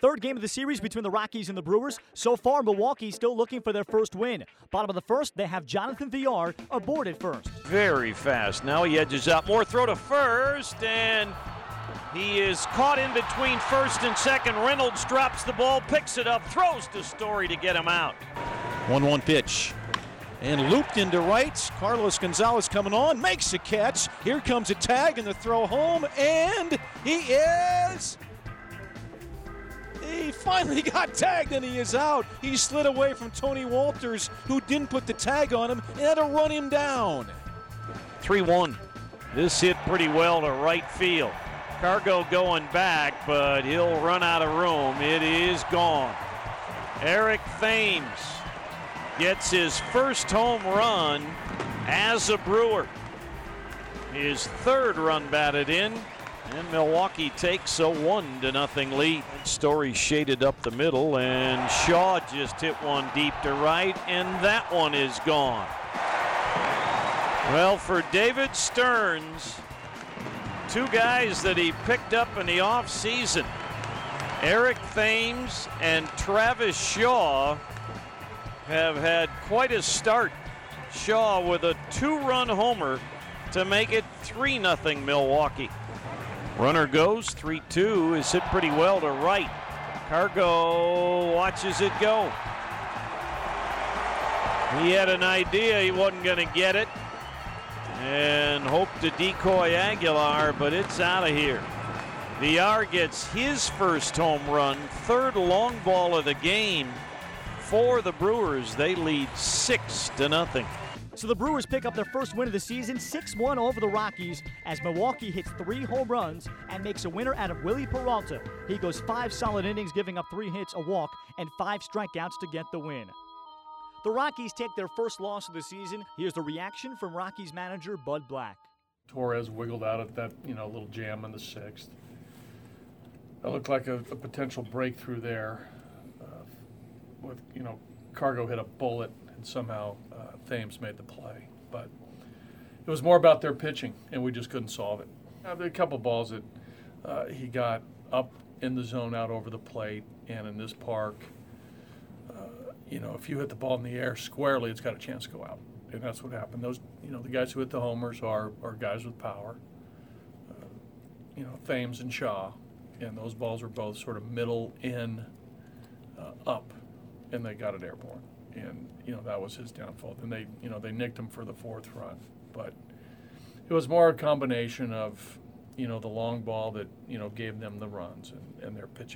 Third game of the series between the Rockies and the Brewers. So far, Milwaukee still looking for their first win. Bottom of the first, they have Jonathan Villar aboard at first. Very fast. Now he edges out more. Throw to first, and he is caught in between first and second. Reynolds drops the ball, picks it up, throws to Story to get him out. 1 1 pitch. And looped into right. Carlos Gonzalez coming on, makes a catch. Here comes a tag and the throw home, and he is. He finally got tagged and he is out. He slid away from Tony Wolters, who didn't put the tag on him and had to run him down. 3 1. This hit pretty well to right field. Cargo going back, but he'll run out of room. It is gone. Eric Thames gets his first home run as a Brewer. His third run batted in, and Milwaukee takes a one to nothing lead. Story shaded up the middle, and Shaw just hit one deep to right, and that one is gone. Well, for David Stearns, two guys that he picked up in the offseason, Eric Thames and Travis Shaw, have had quite a start. Shaw with a two run homer to make it 3 0 Milwaukee. Runner goes 3 2, is hit pretty well to right. Cargo watches it go. He had an idea he wasn't going to get it and hoped to decoy Aguilar, but it's out of here. Villar gets his first home run, third long ball of the game for the Brewers. They lead six to nothing. So the Brewers pick up their first win of the season, 6-1 over the Rockies, as Milwaukee hits three home runs and makes a winner out of Wily Peralta. He goes five solid innings, giving up three hits, a walk, and five strikeouts to get the win. The Rockies take their first loss of the season. Here's the reaction from Rockies manager Bud Black. Torres wiggled out at that, you know, little jam in the sixth. That looked like a, a potential breakthrough there. Uh, with you know, Cargo hit a bullet and somehow uh, Thames made the play, but it was more about their pitching, and we just couldn't solve it. Uh, there a couple balls that uh, he got up in the zone out over the plate, and in this park, uh, you know, if you hit the ball in the air squarely, it's got a chance to go out, and that's what happened. Those, you know, the guys who hit the homers are are guys with power. Uh, you know, Thames and Shaw, and those balls were both sort of middle in, uh, up, and they got it airborne, and you know that was his downfall. Then they, you know, they nicked him for the fourth run, but it was more a combination of, you know, the long ball that you know gave them the runs and, and their pitching.